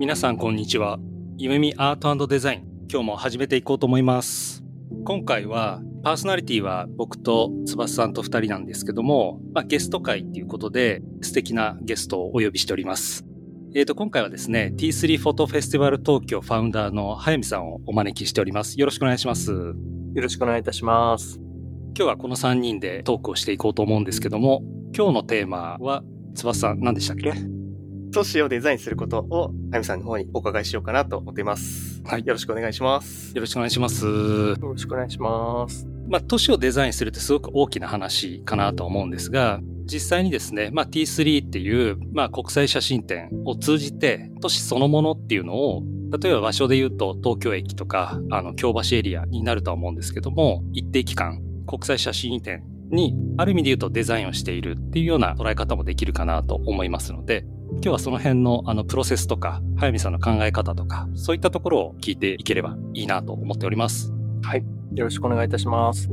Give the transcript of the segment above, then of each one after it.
皆さんこんにちは夢見アートデザイン今日も始めていこうと思います今回はパーソナリティは僕と翼さんと二人なんですけども、まあ、ゲスト会っていうことで素敵なゲストをお呼びしておりますえっ、ー、と、今回はですね、T3 フォトフェスティバル東京ファウンダーの早見さんをお招きしております。よろしくお願いします。よろしくお願いいたします。今日はこの3人でトークをしていこうと思うんですけども、今日のテーマは、翼さん何でしたっけ？都市をデザインすることを、あゆみさんの方にお伺いしようかなと思っています。はい。よろしくお願いします。よろしくお願いします。よろしくお願いします。まあ、都市をデザインするってすごく大きな話かなと思うんですが、実際にですね、まあ、T3 っていう、まあ、国際写真展を通じて、都市そのものっていうのを、例えば場所で言うと東京駅とか、あの、京橋エリアになるとは思うんですけども、一定期間、国際写真展に、ある意味で言うとデザインをしているっていうような捉え方もできるかなと思いますので、今日はその辺のあのプロセスとか、早見さんの考え方とか、そういったところを聞いていければいいなと思っております。はい。よろしくお願いいたします。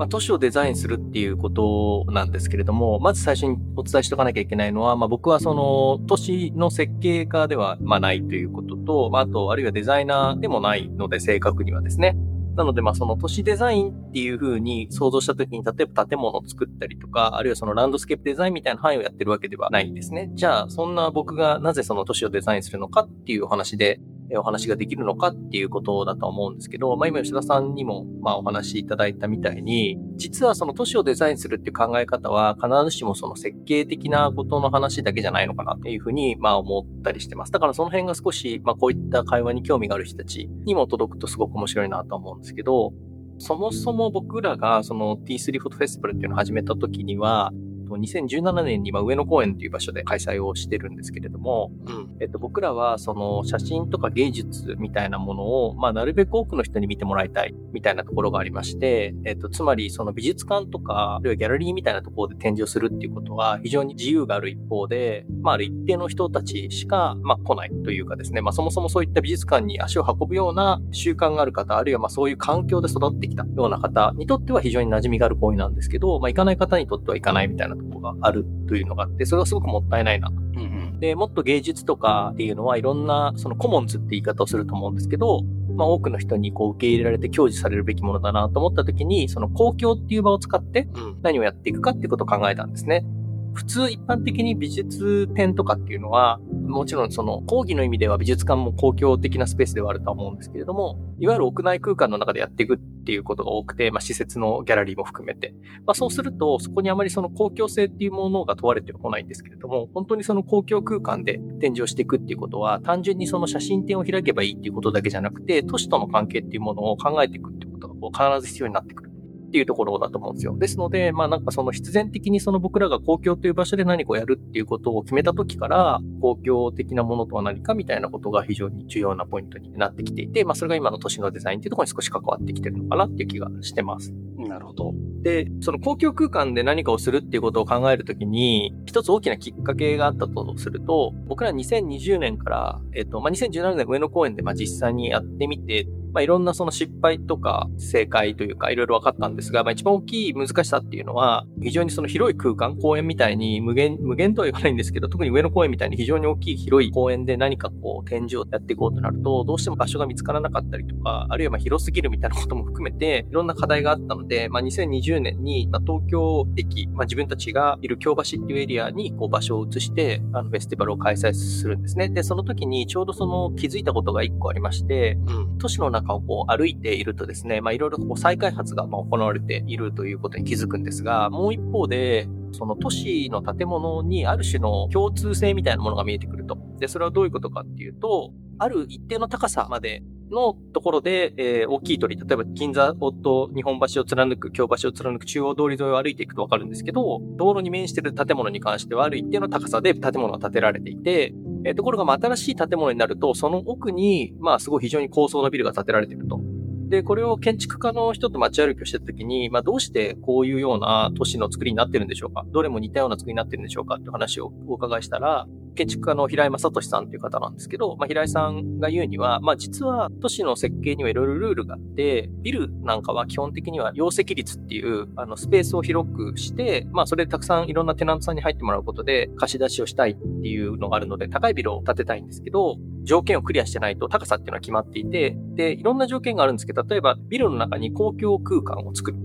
まあ、都市をデザインするっていうことなんですけれども、まず最初にお伝えしておかなきゃいけないのは、まあ、僕はその都市の設計家ではまないということと、まあ、あと、あるいはデザイナーでもないので、正確にはですね。なので、まあ、その都市デザインっていう風に想像した時に、例えば建物を作ったりとか、あるいはそのランドスケープデザインみたいな範囲をやってるわけではないんですね。じゃあ、そんな僕がなぜその都市をデザインするのかっていうお話で、お話ができるのかっていうことだと思うんですけど、まあ今吉田さんにもまあお話しいただいたみたいに、実はその都市をデザインするっていう考え方は必ずしもその設計的なことの話だけじゃないのかなっていうふうにまあ思ったりしてます。だからその辺が少しまあこういった会話に興味がある人たちにも届くとすごく面白いなと思うんですけど、そもそも僕らがその T3 フォトフェスティバルっていうのを始めた時には、2017年に上野公園という場所で開催をしてるんですけれども、うん、えっと、僕らはその写真とか芸術みたいなものを、まあ、なるべく多くの人に見てもらいたいみたいなところがありまして、えっと、つまりその美術館とか、あるいはギャラリーみたいなところで展示をするっていうことは非常に自由がある一方で、まあ、ある一定の人たちしか、まあ、来ないというかですね、まあ、そもそもそういった美術館に足を運ぶような習慣がある方、あるいはまあそういう環境で育ってきたような方にとっては非常に馴染みがある行為なんですけど、まあ、行かない方にとっては行かないみたいなところがあるというのがあって、それはすごくもったいないなと。うんうん、で、もっと芸術とかっていうのはいろんな、そのコモンズって言い方をすると思うんですけど、まあ多くの人にこう受け入れられて享受されるべきものだなと思った時に、その公共っていう場を使って何をやっていくかっていうことを考えたんですね。普通一般的に美術展とかっていうのは、もちろんその講義の意味では美術館も公共的なスペースではあるとは思うんですけれども、いわゆる屋内空間の中でやっていくっていうことが多くて、まあ施設のギャラリーも含めて。まあそうすると、そこにあまりその公共性っていうものが問われてこないんですけれども、本当にその公共空間で展示をしていくっていうことは、単純にその写真展を開けばいいっていうことだけじゃなくて、都市との関係っていうものを考えていくっていうことが必ず必要になってくる。っていうところだと思うんですよ。ですので、まあなんかその必然的にその僕らが公共という場所で何かをやるっていうことを決めた時から、公共的なものとは何かみたいなことが非常に重要なポイントになってきていて、まあそれが今の都市のデザインっていうところに少し関わってきてるのかなっていう気がしてます。なるほど。で、その公共空間で何かをするっていうことを考えるときに、一つ大きなきっかけがあったとすると、僕ら2020年から、えっと、まあ、2017年上野公園でまあ実際にやってみて、まあ、いろんなその失敗とか正解というかいろいろ分かったんですが、まあ、一番大きい難しさっていうのは、非常にその広い空間、公園みたいに無限、無限とは言わないんですけど、特に上野公園みたいに非常に大きい広い公園で何かこう展示をやっていこうとなると、どうしても場所が見つからなかったりとか、あるいはま広すぎるみたいなことも含めて、いろんな課題があったので、まあ、2020年に、ま、東京駅、まあ、自分たちがいる京橋っていうエリアにこう場所を移して、あのフェスティバルを開催するんですね。で、その時にちょうどその気づいたことが一個ありまして、うん、都市の中をこう歩いているとですね、まあいろいろこう再開発がまあ行われているということに気づくんですが、もう一方で、その都市の建物にある種の共通性みたいなものが見えてくると。で、それはどういうことかっていうと、ある一定の高さまでのところで、えー、大きい鳥、例えば銀座と日本橋を貫く、京橋を貫く中央通り沿いを歩いていくとわかるんですけど、道路に面している建物に関してはある一定の高さで建物が建てられていて、えー、ところが、まあ、新しい建物になると、その奥に、まあ、すごい非常に高層なビルが建てられていると。で、これを建築家の人と街歩きをしてた時に、まあ、どうしてこういうような都市の作りになってるんでしょうか？どれも似たような作りになってるんでしょうか？って話をお伺いしたら、建築家の平井正俊さんという方なんですけど、まあ、平井さんが言うには、まあ、実は都市の設計にはいろいろルールがあって、ビルなんかは基本的には容積率っていう、あの、スペースを広くして、まあ、それでたくさんいろんなテナントさんに入ってもらうことで、貸し出しをしたいっていうのがあるので、高いビルを建てたいんですけど、条件をクリアしてないと高さっていうのは決まっていて、で、いろんな条件があるんですけど、例えばビルの中に公共空間を作る。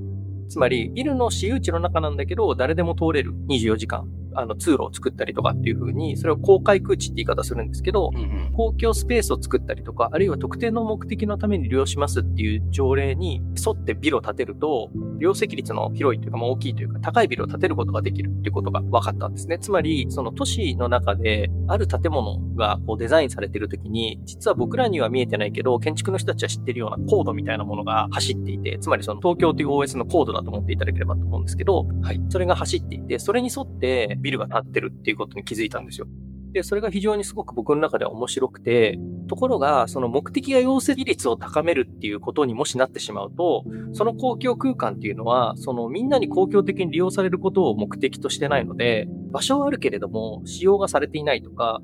つまり、ビルの私有地の中なんだけど、誰でも通れる24時間あの、通路を作ったりとかっていう風に、それを公開空地って言い方するんですけど、うんうん、公共スペースを作ったりとか、あるいは特定の目的のために利用しますっていう条例に沿ってビルを建てると、量積率の広いというか、まあ、大きいというか、高いビルを建てることができるっていうことが分かったんですね。つまり、その都市の中で、ある建物がこうデザインされているときに、実は僕らには見えてないけど、建築の人たちは知ってるようなコードみたいなものが走っていて、つまりその東京という OS のコードだと思っていただければと思うんですけど、はい。それが走っていて、それに沿ってビルが建ってるっていうことに気づいたんですよ。で、それが非常にすごく僕の中では面白くて、ところが、その目的が容積率を高めるっていうことにもしなってしまうと、その公共空間っていうのは、そのみんなに公共的に利用されることを目的としてないので、場所はあるけれども、使用がされていないとか、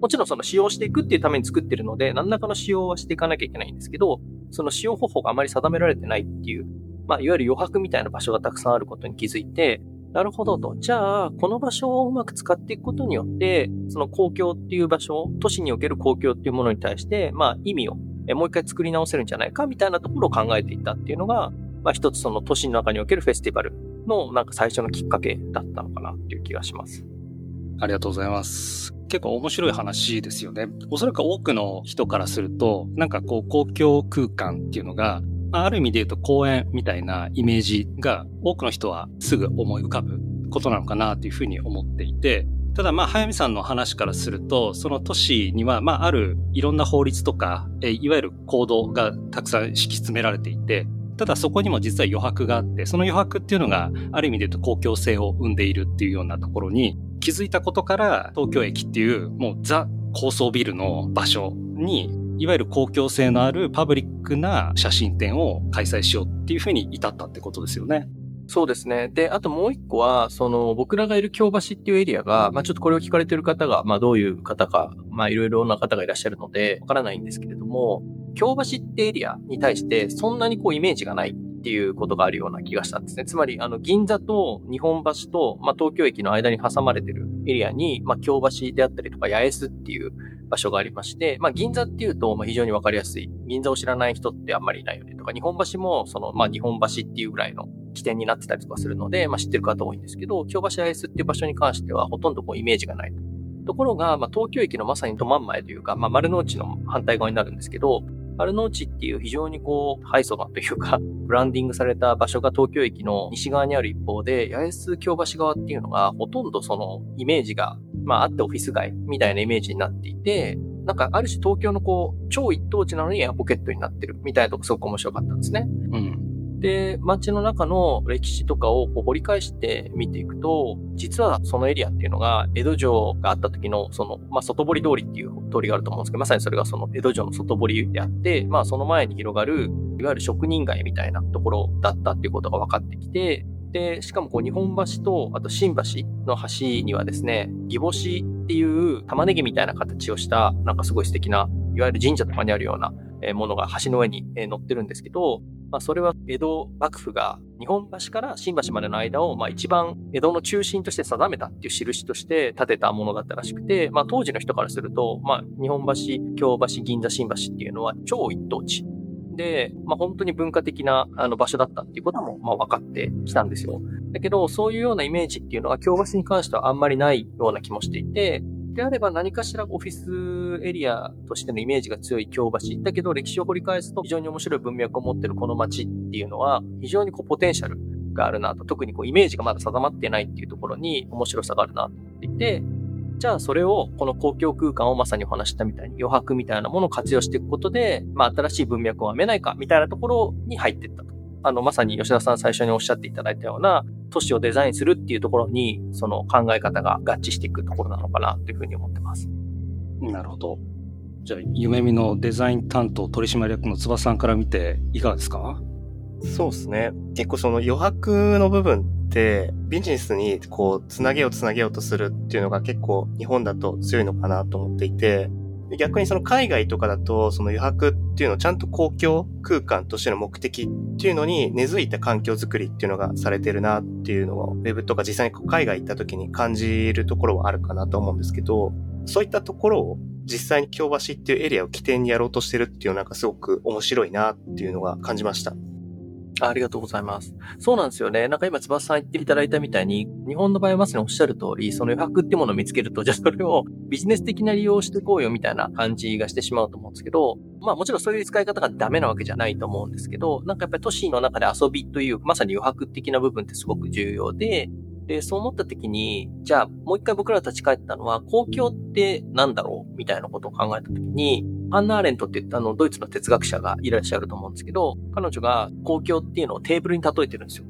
もちろんその使用していくっていうために作ってるので、何らかの使用はしていかなきゃいけないんですけど、その使用方法があまり定められてないっていう、まあ、いわゆる余白みたいな場所がたくさんあることに気づいて、なるほどと。じゃあ、この場所をうまく使っていくことによって、その公共っていう場所、都市における公共っていうものに対して、まあ意味をもう一回作り直せるんじゃないかみたいなところを考えていったっていうのが、まあ一つその都市の中におけるフェスティバルのなんか最初のきっかけだったのかなっていう気がします。ありがとうございます。結構面白い話ですよね。おそらく多くの人からすると、なんかこう公共空間っていうのが、ある意味で言うと公園みたいなイメージが多くの人はすぐ思い浮かぶことなのかなというふうに思っていて、ただまあ、早見さんの話からすると、その都市には、まあ、あるいろんな法律とか、えいわゆる行動がたくさん敷き詰められていて、ただそこにも実は余白があって、その余白っていうのがある意味で言うと公共性を生んでいるっていうようなところに気づいたことから、東京駅っていうもうザ高層ビルの場所にいわゆる公共性のあるパブリックな写真展を開催しようっていうふうに至ったってことですよね。そうですね。で、あともう一個は、その、僕らがいる京橋っていうエリアが、まあちょっとこれを聞かれてる方が、まあどういう方か、まあいろいろな方がいらっしゃるので、わからないんですけれども、京橋ってエリアに対して、そんなにこうイメージがないっていうことがあるような気がしたんですね。つまり、あの、銀座と日本橋と、まあ東京駅の間に挟まれてるエリアに、まあ京橋であったりとか、八重洲っていう場所がありまして、まあ銀座っていうと、まあ非常にわかりやすい。銀座を知らない人ってあんまりいないよねとか、日本橋も、その、まあ日本橋っていうぐらいの起点になってたりとかするので、まあ知ってる方多いんですけど、京橋アイスっていう場所に関してはほとんどこうイメージがない。ところが、まあ東京駅のまさにど真ん前というか、まあ丸の内の反対側になるんですけど、丸の内っていう非常にこう、ハイソなというか、ブランディングされた場所が東京駅の西側にある一方で、八重洲京橋側っていうのが、ほとんどそのイメージが、まああってオフィス街みたいなイメージになっていて、なんかある種東京のこう、超一等地なのにエアポケットになってるみたいなとこすごく面白かったんですね。うん。で、街の中の歴史とかをこう掘り返して見ていくと、実はそのエリアっていうのが、江戸城があった時の、その、まあ、外堀通りっていう通りがあると思うんですけど、まさにそれがその江戸城の外堀であって、まあ、その前に広がる、いわゆる職人街みたいなところだったっていうことが分かってきて、で、しかもこう日本橋と、あと新橋の橋にはですね、義母市っていう玉ねぎみたいな形をした、なんかすごい素敵な、いわゆる神社とかにあるようなものが橋の上に乗ってるんですけど、まあ、それは江戸幕府が日本橋から新橋までの間を、まあ、一番江戸の中心として定めたっていう印として建てたものだったらしくて、まあ、当時の人からすると、まあ、日本橋、京橋、銀座、新橋っていうのは超一等地。で、まあ、本当に文化的なあの場所だったっていうことも、まあ、分かってきたんですよ。だけど、そういうようなイメージっていうのは、京橋に関してはあんまりないような気もしていて、であれば何かしらオフィスエリアとしてのイメージが強い京橋。だけど歴史を掘り返すと非常に面白い文脈を持ってるこの街っていうのは非常にこうポテンシャルがあるなと。特にこうイメージがまだ定まってないっていうところに面白さがあるなと思っていて、じゃあそれをこの公共空間をまさにお話したみたいに余白みたいなものを活用していくことで、まあ新しい文脈を編めないかみたいなところに入っていったと。あの、まさに吉田さん最初におっしゃっていただいたような、都市をデザインするっていうところに、その考え方が合致していくところなのかなというふうに思ってます。なるほど。じゃあ、夢見のデザイン担当取締役の翼さんから見ていかがですか？そうですね。結構その余白の部分ってビジネスにこうつなげようつなげようとするっていうのが結構日本だと強いのかなと思っていて、逆にその海外とかだとその余白っていうのをちゃんと公共空間としての目的っていうのに根付いた環境づくりっていうのがされてるなっていうのをウェブとか実際に海外行った時に感じるところはあるかなと思うんですけど、そういったところを実際に京橋っていうエリアを起点にやろうとしてるっていうのはなんかすごく面白いなっていうのが感じました。ありがとうございます。そうなんですよね。なんか今、翼さん言っていただいたみたいに、日本の場合はまさにおっしゃる通り、その余白ってものを見つけると、じゃあ それをビジネス的な利用していこうよみたいな感じがしてしまうと思うんですけど、まあもちろんそういう使い方がダメなわけじゃないと思うんですけど、なんかやっぱり都市の中で遊びという、まさに余白的な部分ってすごく重要で、で、そう思った時に、じゃあもう一回僕ら立ち返ったのは、公共って何だろうみたいなことを考えた時に、アンナ・ーレントってあの、ドイツの哲学者がいらっしゃると思うんですけど、彼女が公共っていうのをテーブルに例えてるんですよ。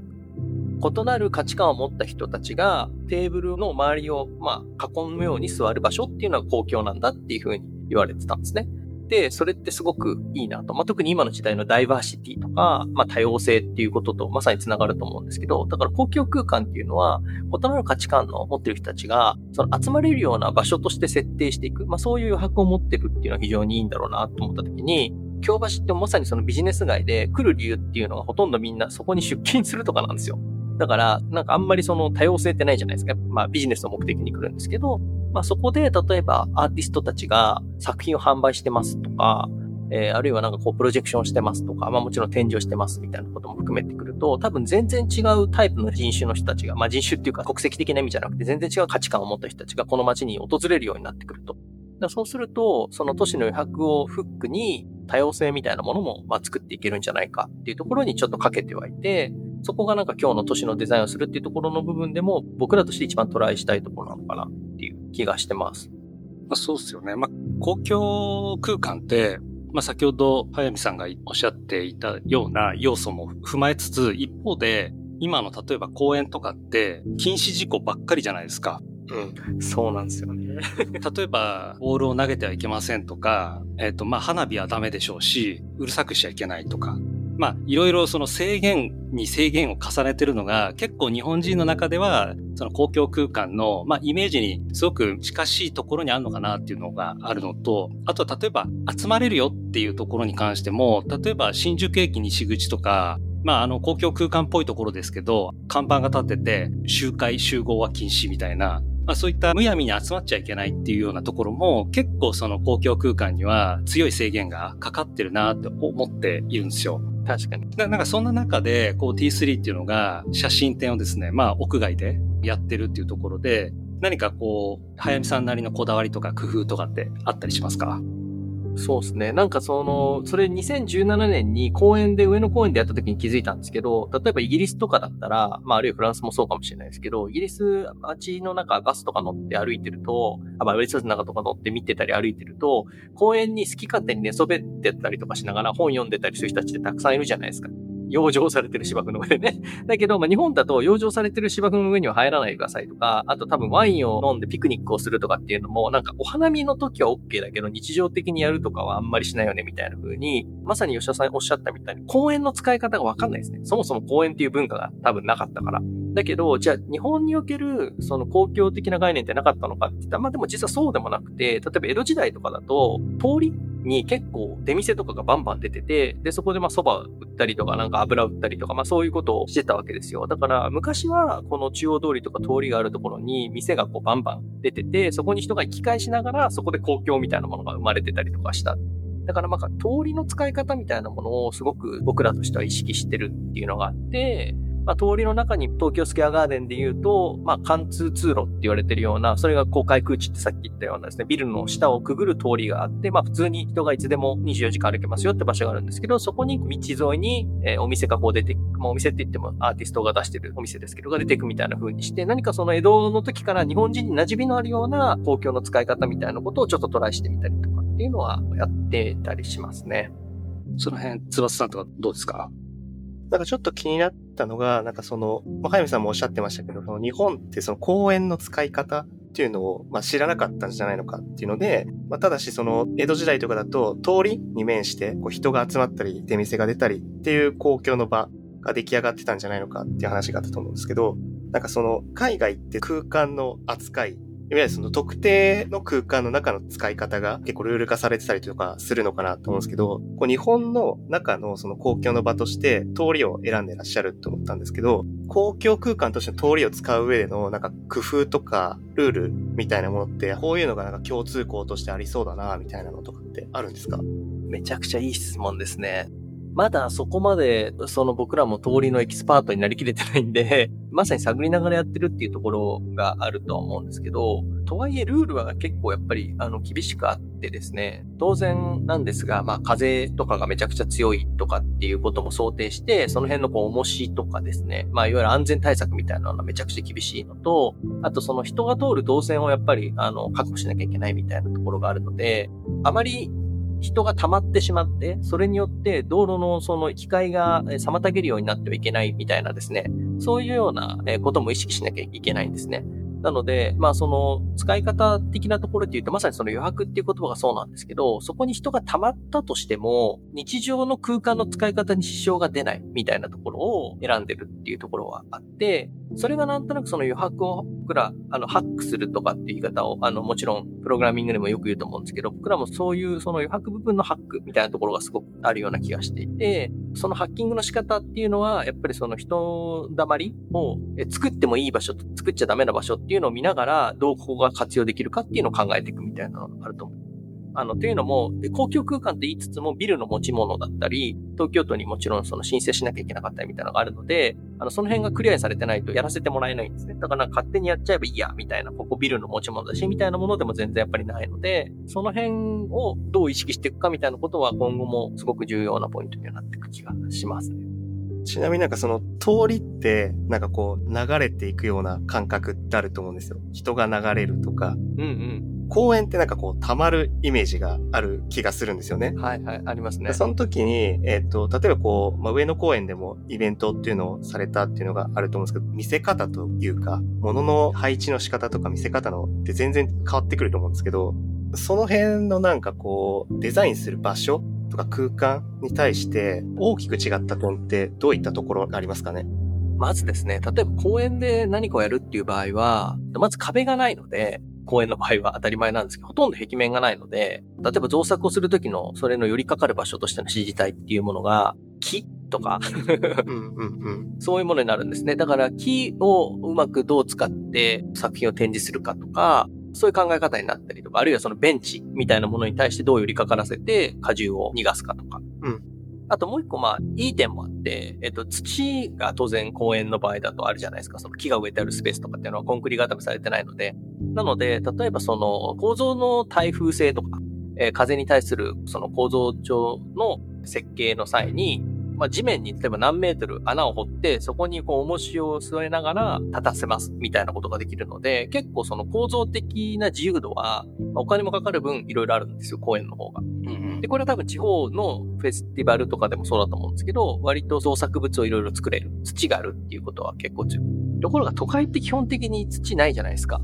異なる価値観を持った人たちがテーブルの周りを、まあ、囲むように座る場所っていうのは公共なんだっていうふうに言われてたんですね。で、それってすごくいいなと。まあ、特に今の時代のダイバーシティとか、まあ、多様性っていうこととまさにつながると思うんですけど、だから公共空間っていうのは、異なる価値観の持ってる人たちが、その集まれるような場所として設定していく、まあ、そういう余白を持ってるっていうのは非常にいいんだろうなと思った時に、京橋ってまさにそのビジネス街で来る理由っていうのがほとんどみんなそこに出勤するとかなんですよ。だから、なんかあんまりその多様性ってないじゃないですか。まあビジネスの目的に来るんですけど、まあそこで例えばアーティストたちが作品を販売してますとか、えー、あるいはなんかこうプロジェクションしてますとか、まあもちろん展示をしてますみたいなことも含めてくると、多分全然違うタイプの人種の人たちが、まあ人種っていうか国籍的な意味じゃなくて全然違う価値観を持った人たちがこの街に訪れるようになってくると。だそうすると、その都市の余白をフックに多様性みたいなものも、まあ、作っていけるんじゃないかっていうところにちょっとかけてはいて、そこがなんか今日の都市のデザインをするっていうところの部分でも、僕らとして一番トライしたいところなのかなっていう気がしてます。まあ、そうですよね。まあ、公共空間って、まあ、先ほど、早見さんがおっしゃっていたような要素も踏まえつつ、一方で、今の例えば公園とかって、禁止事項ばっかりじゃないですか。うん。そうなんですよね。例えば、ボールを投げてはいけませんとか、えっ、ー、と、まあ、花火はダメでしょうし、うるさくしちゃいけないとか。まあ、いろいろその制限に制限を重ねてるのが、結構日本人の中では、その公共空間の、まあ、イメージにすごく近しいところにあるのかなっていうのがあるのと、あとは例えば、集まれるよっていうところに関しても、例えば新宿駅西口とか、まあ、あの、公共空間っぽいところですけど、看板が立ってて、集会集合は禁止みたいな、まあ、そういったむやみに集まっちゃいけないっていうようなところも結構その公共空間には強い制限がかかってるなって思っているんですよ。確かに。なんかそんな中で、こう T3 っていうのが写真展をですね、まあ屋外でやってるっていうところで、何かこう、早見さんなりのこだわりとか工夫とかってあったりしますか？そうですね。なんかその、それ2017年に公園で、上野公園でやった時に気づいたんですけど、例えばイギリスとかだったら、まああるいはフランスもそうかもしれないですけど、イギリス街の中バスとか乗って歩いてると、あ、まあウェスの中とか乗って見てたり歩いてると、公園に好き勝手に寝そべってたりとかしながら本読んでたりする人たちってたくさんいるじゃないですか。養生されてる芝生の上でね。だけど、まあ、日本だと養生されてる芝生の上には入らないでくださいとか、あと多分ワインを飲んでピクニックをするとかっていうのも、なんかお花見の時は OK だけど、日常的にやるとかはあんまりしないよねみたいな風に、まさに吉田さんおっしゃったみたいに、公園の使い方がわかんないですね。そもそも公園っていう文化が多分なかったから。だけど、じゃあ日本におけるその公共的な概念ってなかったのかって言ったら、まあでも実はそうでもなくて、例えば江戸時代とかだと、通りに結構出店とかがバンバン出てて、で、そこでまあ蕎麦売ったりとかなんか油売ったりとか、まあそういうことをしてたわけですよ。だから昔はこの中央通りとか通りがあるところに店がこうバンバン出てて、そこに人が行き返しながらそこで公共みたいなものが生まれてたりとかした。だからまあ通りの使い方みたいなものをすごく僕らとしては意識してるっていうのがあって、まあ、通りの中に東京スクエアガーデンで言うと、まあ、貫通通路って言われてるような、それが公開空地ってさっき言ったようなですね、ビルの下をくぐる通りがあって、まあ、普通に人がいつでも24時間歩けますよって場所があるんですけど、そこに道沿いに、えー、お店がこう出てまあ、お店って言ってもアーティストが出してるお店ですけど、が出てくみたいな風にして、何かその江戸の時から日本人に馴染みのあるような公共の使い方みたいなことをちょっとトライしてみたりとかっていうのはやってたりしますね。その辺、翼さんとかどうですか？なんかちょっと気になったのが、なんかその、まあ、早見さんもおっしゃってましたけど、その日本ってその公園の使い方っていうのを、まあ、知らなかったんじゃないのかっていうので、まあ、ただしその江戸時代とかだと通りに面してこう人が集まったり出店が出たりっていう公共の場が出来上がってたんじゃないのかっていう話があったと思うんですけど、なんかその海外って空間の扱いいわゆるその特定の空間の中の使い方が結構ルール化されてたりとかするのかなと思うんですけど、こう日本の中のその公共の場として通りを選んでらっしゃると思ったんですけど、公共空間としての通りを使う上でのなんか工夫とかルールみたいなものって、こういうのがなんか共通項としてありそうだな、みたいなのとかってあるんですか？めちゃくちゃいい質問ですね。まだそこまで、その僕らも通りのエキスパートになりきれてないんで、まさに探りながらやってるっていうところがあるとは思うんですけど、とはいえルールは結構やっぱり、あの、厳しくあってですね、当然なんですが、まあ、風とかがめちゃくちゃ強いとかっていうことも想定して、その辺のこう、重しとかですね、まあ、いわゆる安全対策みたいなのがめちゃくちゃ厳しいのと、あとその人が通る動線をやっぱり、あの、確保しなきゃいけないみたいなところがあるので、あまり人が溜まってしまって、それによって道路のその機械が妨げるようになってはいけないみたいなですね、そういうようなことも意識しなきゃいけないんですね。なので、まあその使い方的なところで言うと、まさにその余白っていう言葉がそうなんですけど、そこに人が溜まったとしても、日常の空間の使い方に支障が出ないみたいなところを選んでるっていうところはあって、それがなんとなくその余白を僕ら、あの、ハックするとかっていう言い方を、あの、もちろん、プログラミングでもよく言うと思うんですけど、僕らもそういうその余白部分のハックみたいなところがすごくあるような気がしていて、そのハッキングの仕方っていうのは、やっぱりその人だまりを作ってもいい場所と作っちゃダメな場所っていうっていうのを見ながら、どうここが活用できるかっていうのを考えていくみたいなのがあると思う。あの、というのも、公共空間って言いつつもビルの持ち物だったり、東京都にもちろんその申請しなきゃいけなかったりみたいなのがあるので、あの、その辺がクリアされてないとやらせてもらえないんですね。だから勝手にやっちゃえばいいや、みたいな、ここビルの持ち物だし、みたいなものでも全然やっぱりないので、その辺をどう意識していくかみたいなことは今後もすごく重要なポイントにはなっていく気がしますね。ちなみになんかその通りってなんかこう流れていくような感覚ってあると思うんですよ。人が流れるとか。うんうん。公園ってなんかこう溜まるイメージがある気がするんですよね。はいはい、ありますね。その時に、えっ、ー、と、例えばこう、まあ、上野公園でもイベントっていうのをされたっていうのがあると思うんですけど、見せ方というか、物の配置の仕方とか見せ方のって全然変わってくると思うんですけど、その辺のなんかこう、デザインする場所とか空間に対して大きく違った点ってどういったところがありますかね？まずですね、例えば公園で何かをやるっていう場合は、まず壁がないので、公園の場合は当たり前なんですけど、ほとんど壁面がないので、例えば造作をするときのそれの寄りかかる場所としての指示体っていうものが、木とかそういうものになるんですね。だから木をうまくどう使って作品を展示するかとか、そういう考え方になったりとか、あるいはそのベンチみたいなものに対してどう寄りかからせて荷重を逃がすかとか。うん。あともう一個まあ、いい点もあって、えっと、土が当然公園の場合だとあるじゃないですか。その木が植えてあるスペースとかっていうのはコンクリ固めされてないので。なので、例えばその構造の耐風性とか、えー、風に対するその構造上の設計の際に、まあ、地面に例えば何メートル穴を掘って、そこにこう重しを据えながら立たせますみたいなことができるので、結構その構造的な自由度は、お金もかかる分いろいろあるんですよ、公園の方が。で、これは多分地方のフェスティバルとかでもそうだと思うんですけど、割と造作物をいろいろ作れる。土があるっていうことは結構強い。ところが都会って基本的に土ないじゃないですか。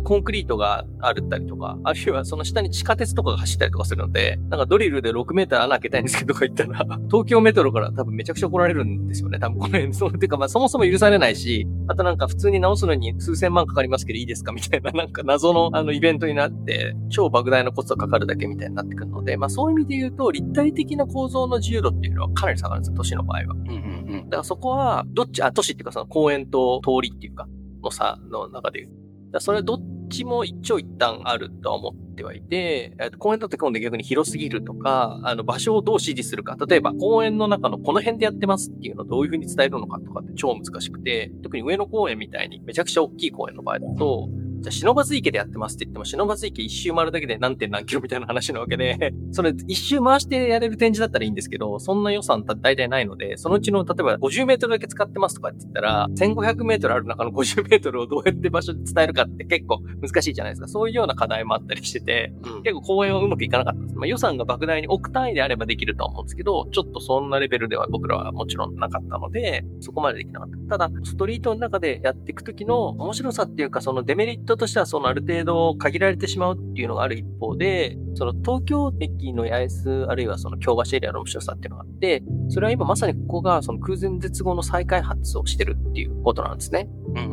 コンクリートがあるったりとか、あるいはその下に地下鉄とかが走ったりとかするので、なんかドリルで6メーター穴開けたいんですけどとか言ったら、東京メトロから多分めちゃくちゃ怒られるんですよね。多分この辺、そうてかまあそもそも許されないし、あとなんか普通に直すのに数千万かかりますけどいいですか？みたいな なんか謎のあのイベントになって、超莫大なコストがかかるだけみたいになってくるので、まあそういう意味で言うと、立体的な構造の自由度っていうのはかなり下がるんですよ、都市の場合は。うんうんうん。だからそこは、どっち、あ、都市っていうかその公園と通りっていうか、の差の中で。だそれどっちも一長一短あるとは思ってはいて、公園だって今度逆に広すぎるとか、あの、場所をどう指示するか。例えば、公園の中のこの辺でやってますっていうのをどういうふうに伝えるのかとかって超難しくて、特に上野公園みたいにめちゃくちゃ大きい公園の場合だと、じゃあ、忍ばず池でやってますって言っても、忍ばず池一周回るだけで何点何キロみたいな話なわけで、それ一周回してやれる展示だったらいいんですけど、そんな予算大体ないので、そのうちの、例えば50メートルだけ使ってますとかって言ったら、1500メートルある中の50メートルをどうやって場所で伝えるかって結構難しいじゃないですか。そういうような課題もあったりしてて、うん、結構公演はうまくいかなかったんです。まあ、予算が莫大に億単位であればできると思うんですけど、ちょっとそんなレベルでは僕らはもちろんなかったので、そこまでできなかった。ただ、ストリートの中でやっていくときの面白さっていうか、そのデメリットトとしてはそのある程度限られてしまうっていうのがある一方で、その東京駅の八重洲、あるいはその京橋エリアの面白さっていうのがあって、それは今まさにここがその空前絶後の再開発をしてるっていうことなんですね。うんうんう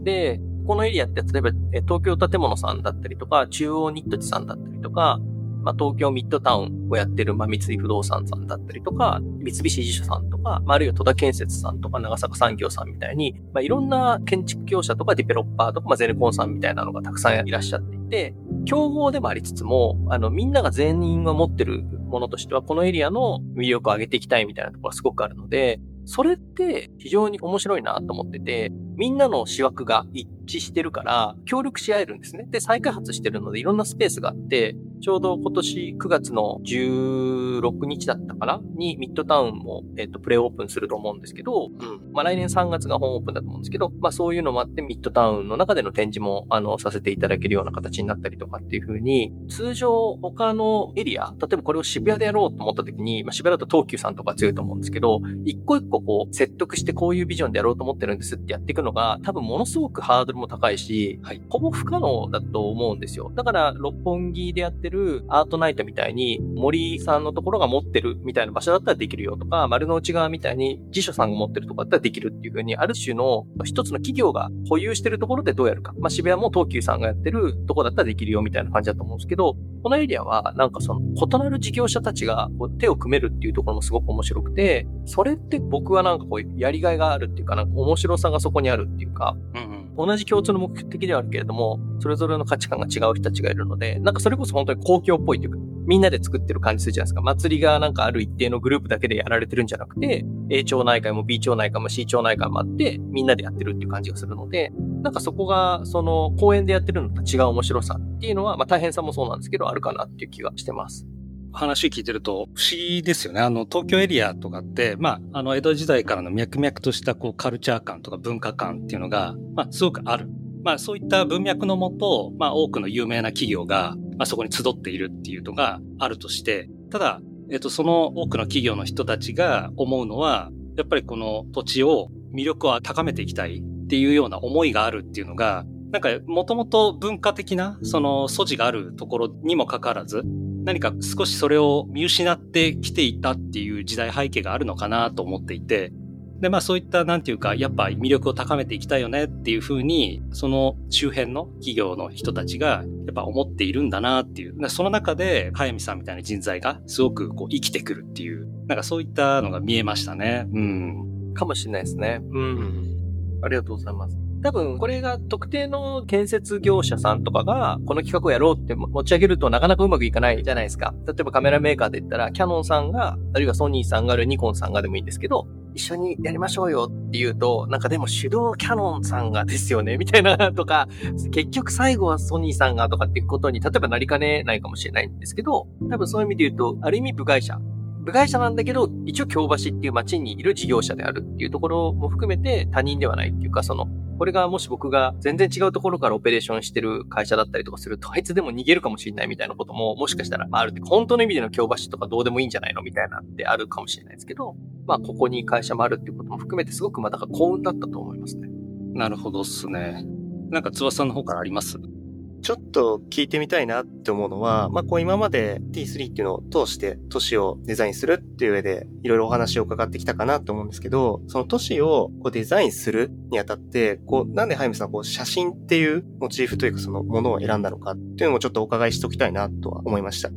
ん、で、このエリアって例えば東京建物さんだったりとか、中央ニット地さんだったりとか、まあ、東京ミッドタウンをやってる、まあ、三井不動産さんだったりとか、三菱地所さんとか、まあ、あるいは戸田建設さんとか、長坂産業さんみたいに、まあ、いろんな建築業者とかディベロッパーとか、まあ、ゼネコンさんみたいなのがたくさんいらっしゃっていて、競合でもありつつも、あの、みんなが全員が持ってるものとしては、このエリアの魅力を上げていきたいみたいなところがすごくあるので、それって非常に面白いなと思ってて、みんなの思惑が一致してるから、協力し合えるんですね。で、再開発してるのでいろんなスペースがあって、ちょうど今年9月の16日だったかな？にミッドタウンも、えっ、と、プレイオープンすると思うんですけど、うん。まあ来年3月が本オープンだと思うんですけど、まあそういうのもあってミッドタウンの中での展示も、あの、させていただけるような形になったりとかっていう風に、通常他のエリア、例えばこれを渋谷でやろうと思った時に、まあ渋谷だと東急さんとか強いと思うんですけど、一個一個こう説得してこういうビジョンでやろうと思ってるんですってやっていくのが、多分ものすごくハードルも高いし、はい、ほぼ不可能だと思うんですよ。だから六本木でやってるアートナイイトみたいに、森さんのところが持ってるみたいな場所だったらできるよとか、丸の内側みたいに辞書さんが持ってるとこだったらできるっていうふうに、ある種の一つの企業が保有してるところでどうやるか。まあ、渋谷も東急さんがやってるとこだったらできるよみたいな感じだと思うんですけど、このエリアはなんかその異なる事業者たちが手を組めるっていうところもすごく面白くて、それって僕はなんかこうやりがいがあるっていうか、なんか面白さがそこにあるっていうか、うん同じ共通の目的ではあるけれども、それぞれの価値観が違う人たちがいるので、なんかそれこそ本当に公共っぽいというか、みんなで作ってる感じするじゃないですか。祭りがなんかある一定のグループだけでやられてるんじゃなくて、A 町内会も B 町内会も C 町内会もあって、みんなでやってるっていう感じがするので、なんかそこが、その公園でやってるのと違う面白さっていうのは、まあ大変さもそうなんですけど、あるかなっていう気がしてます。話聞いてると不思議ですよね。あの、東京エリアとかって、まあ、あの、江戸時代からの脈々としたこうカルチャー感とか文化感っていうのが、まあ、すごくある。まあ、そういった文脈のもと、まあ、多くの有名な企業が、まあ、そこに集っているっていうのがあるとして、ただ、えっと、その多くの企業の人たちが思うのは、やっぱりこの土地を魅力を高めていきたいっていうような思いがあるっていうのが、なんか、もともと文化的な、その素地があるところにもかかわらず、何か少しそれを見失ってきていたっていう時代背景があるのかなと思っていて、で、まあそういった、なんていうか、やっぱ魅力を高めていきたいよねっていうふうに、その周辺の企業の人たちが、やっぱ思っているんだなっていう。その中で、早見さんみたいな人材がすごくこう生きてくるっていう、なんかそういったのが見えましたね。うん。かもしれないですね。うん。ありがとうございます。多分、これが特定の建設業者さんとかが、この企画をやろうって持ち上げるとなかなかうまくいかないじゃないですか。例えばカメラメーカーで言ったら、キャノンさんが、あるいはソニーさんがあるニコンさんがでもいいんですけど、一緒にやりましょうよって言うと、なんかでも手動キャノンさんがですよね、みたいなとか、結局最後はソニーさんがとかっていうことに、例えばなりかねないかもしれないんですけど、多分そういう意味で言うと、ある意味部外者。部外者なんだけど、一応京橋っていう街にいる事業者であるっていうところも含めて他人ではないっていうか、その、これがもし僕が全然違うところからオペレーションしてる会社だったりとかすると、あいつでも逃げるかもしれないみたいなことも、もしかしたらまあるって、本当の意味での京橋とかどうでもいいんじゃないのみたいなってあるかもしれないですけど、まあ、ここに会社もあるっていうことも含めてすごくまあ、だから幸運だったと思いますね。なるほどっすね。なんか、つわさんの方からあります？ちょっと聞いてみたいなって思うのは、まあ、こう今まで T3 っていうのを通して都市をデザインするっていう上でいろいろお話を伺ってきたかなと思うんですけど、その都市をこうデザインするにあたって、こう、なんでハイムさんこう写真っていうモチーフというかそのものを選んだのかっていうのもちょっとお伺いしておきたいなとは思いました。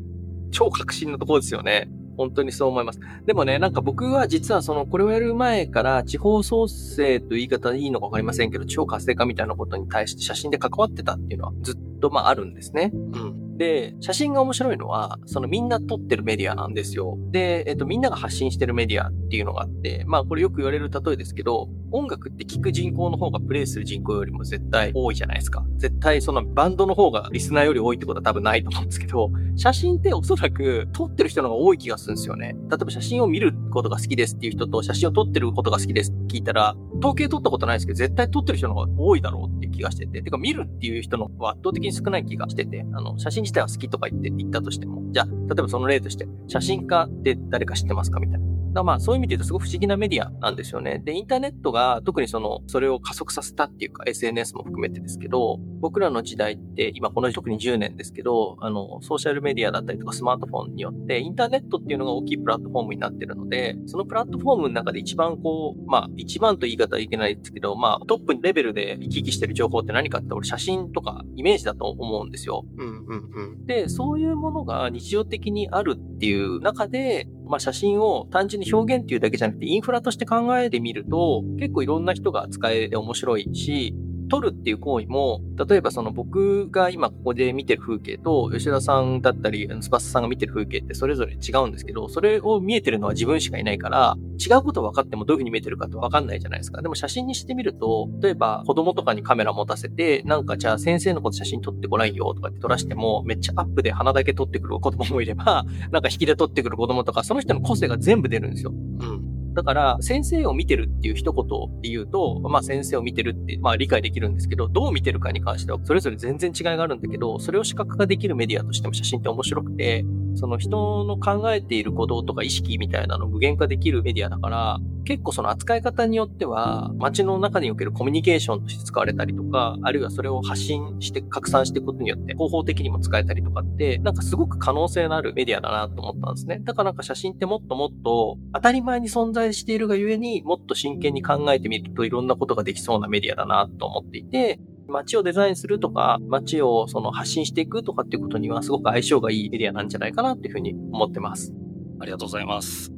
超革新のところですよね。本当にそう思います。でもね、なんか僕は実はその、これをやる前から地方創生という言い方でいいのかわかりませんけど、地方活性化みたいなことに対して写真で関わってたっていうのはずっとまああるんですね。うん。で、写真が面白いのは、そのみんな撮ってるメディアなんですよ。で、えっと、みんなが発信してるメディアっていうのがあって、まあこれよく言われる例えですけど、音楽って聴く人口の方がプレイする人口よりも絶対多いじゃないですか。絶対そのバンドの方がリスナーより多いってことは多分ないと思うんですけど、写真っておそらく撮ってる人の方が多い気がするんですよね。例えば写真を見ることが好きですっていう人と写真を撮ってることが好きですって聞いたら、統計取ったことないですけど、絶対撮ってる人の方が多いだろうっていう気がしてて、てか見るっていう人のは圧倒的に少ない気がしてて、あの、写真自体は好きとか言って言ったとしても、じゃあ、例えばその例として、写真家って誰か知ってますか？みたいな。だまあそういう意味で言うとすごく不思議なメディアなんですよね。で、インターネットが特にその、それを加速させたっていうか SNS も含めてですけど、僕らの時代って今この特に10年ですけど、あの、ソーシャルメディアだったりとかスマートフォンによってインターネットっていうのが大きいプラットフォームになってるので、そのプラットフォームの中で一番こう、まあ一番と言い方はいけないですけど、まあトップレベルで行き来してる情報って何かって俺写真とかイメージだと思うんですよ。うんうんうん。で、そういうものが日常的にあるっていう中で、まあ写真を単純に表現っていうだけじゃなくてインフラとして考えてみると、結構いろんな人が使えて面白いし、撮るっていう行為も、例えばその僕が今ここで見てる風景と、吉田さんだったり、スパスさんが見てる風景ってそれぞれ違うんですけど、それを見えてるのは自分しかいないから、違うこと分かってもどういう風に見えてるかって分かんないじゃないですか。でも写真にしてみると、例えば子供とかにカメラ持たせて、なんかじゃあ先生のこと写真撮ってごらんよとかって撮らしても、めっちゃアップで鼻だけ撮ってくる子供もいれば、なんか引きで撮ってくる子供とか、その人の個性が全部出るんですよ。うん。だから、先生を見てるっていう一言で言うと、まあ先生を見てるって、まあ理解できるんですけど、どう見てるかに関しては、それぞれ全然違いがあるんだけど、それを視覚化できるメディアとしても写真って面白くて、その人の考えていることとか意識みたいなのを具現化できるメディアだから、結構その扱い方によっては、街の中におけるコミュニケーションとして使われたりとか、あるいはそれを発信して拡散していくことによって、方法的にも使えたりとかって、なんかすごく可能性のあるメディアだなと思ったんですね。だからなんか写真ってもっともっと当たり前に存在しているがゆえにもっと真剣に考えてみるといろんなことができそうなメディアだなと思っていて、街をデザインするとか、街をその発信していくとかっていうことにはすごく相性がいいメディアなんじゃないかなっていうふうに思ってます。ありがとうございます。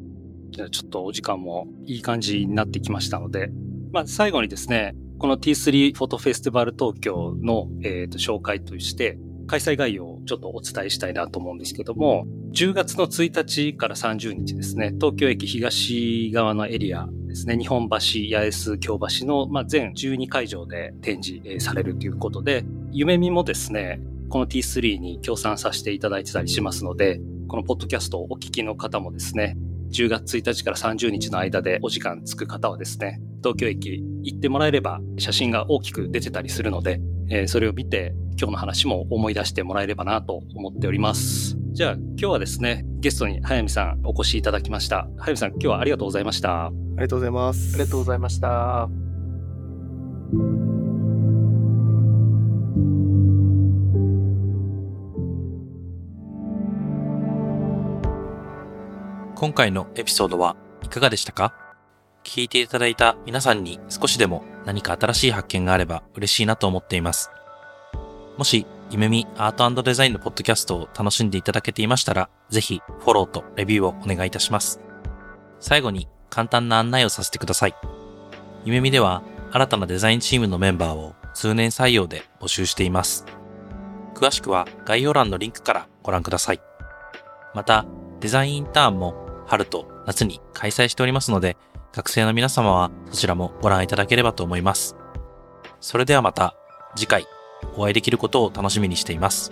じゃあちょっとお時間もいい感じになってきましたので、まあ最後にですね、この T3 フォトフェスティバル東京の、えーと紹介として、開催概要をちょっとお伝えしたいなと思うんですけども、10月の1日から30日ですね、東京駅東側のエリアですね、日本橋、八重洲、京橋の、まあ、全12会場で展示されるということで、夢見もですね、この T3 に協賛させていただいてたりしますので、このポッドキャストをお聞きの方もですね、10月1日から30日の間でお時間つく方はですね、東京駅行ってもらえれば写真が大きく出てたりするので、えーそれを見て今日の話も思い出してもらえればなと思っております。じゃあ今日はですね、ゲストに早見さんお越しいただきました。早見さん今日はありがとうございました。ありがとうございます。ありがとうございました。今回のエピソードはいかがでしたか？聞いていただいた皆さんに少しでも何か新しい発見があれば嬉しいなと思っています。もし、夢見アートデザインのポッドキャストを楽しんでいただけていましたら、ぜひフォローとレビューをお願いいたします。最後に簡単な案内をさせてください。夢見では新たなデザインチームのメンバーを通年採用で募集しています。詳しくは概要欄のリンクからご覧ください。また、デザインインターンも春と夏に開催しておりますので、学生の皆様はそちらもご覧いただければと思います。それではまた次回お会いできることを楽しみにしています。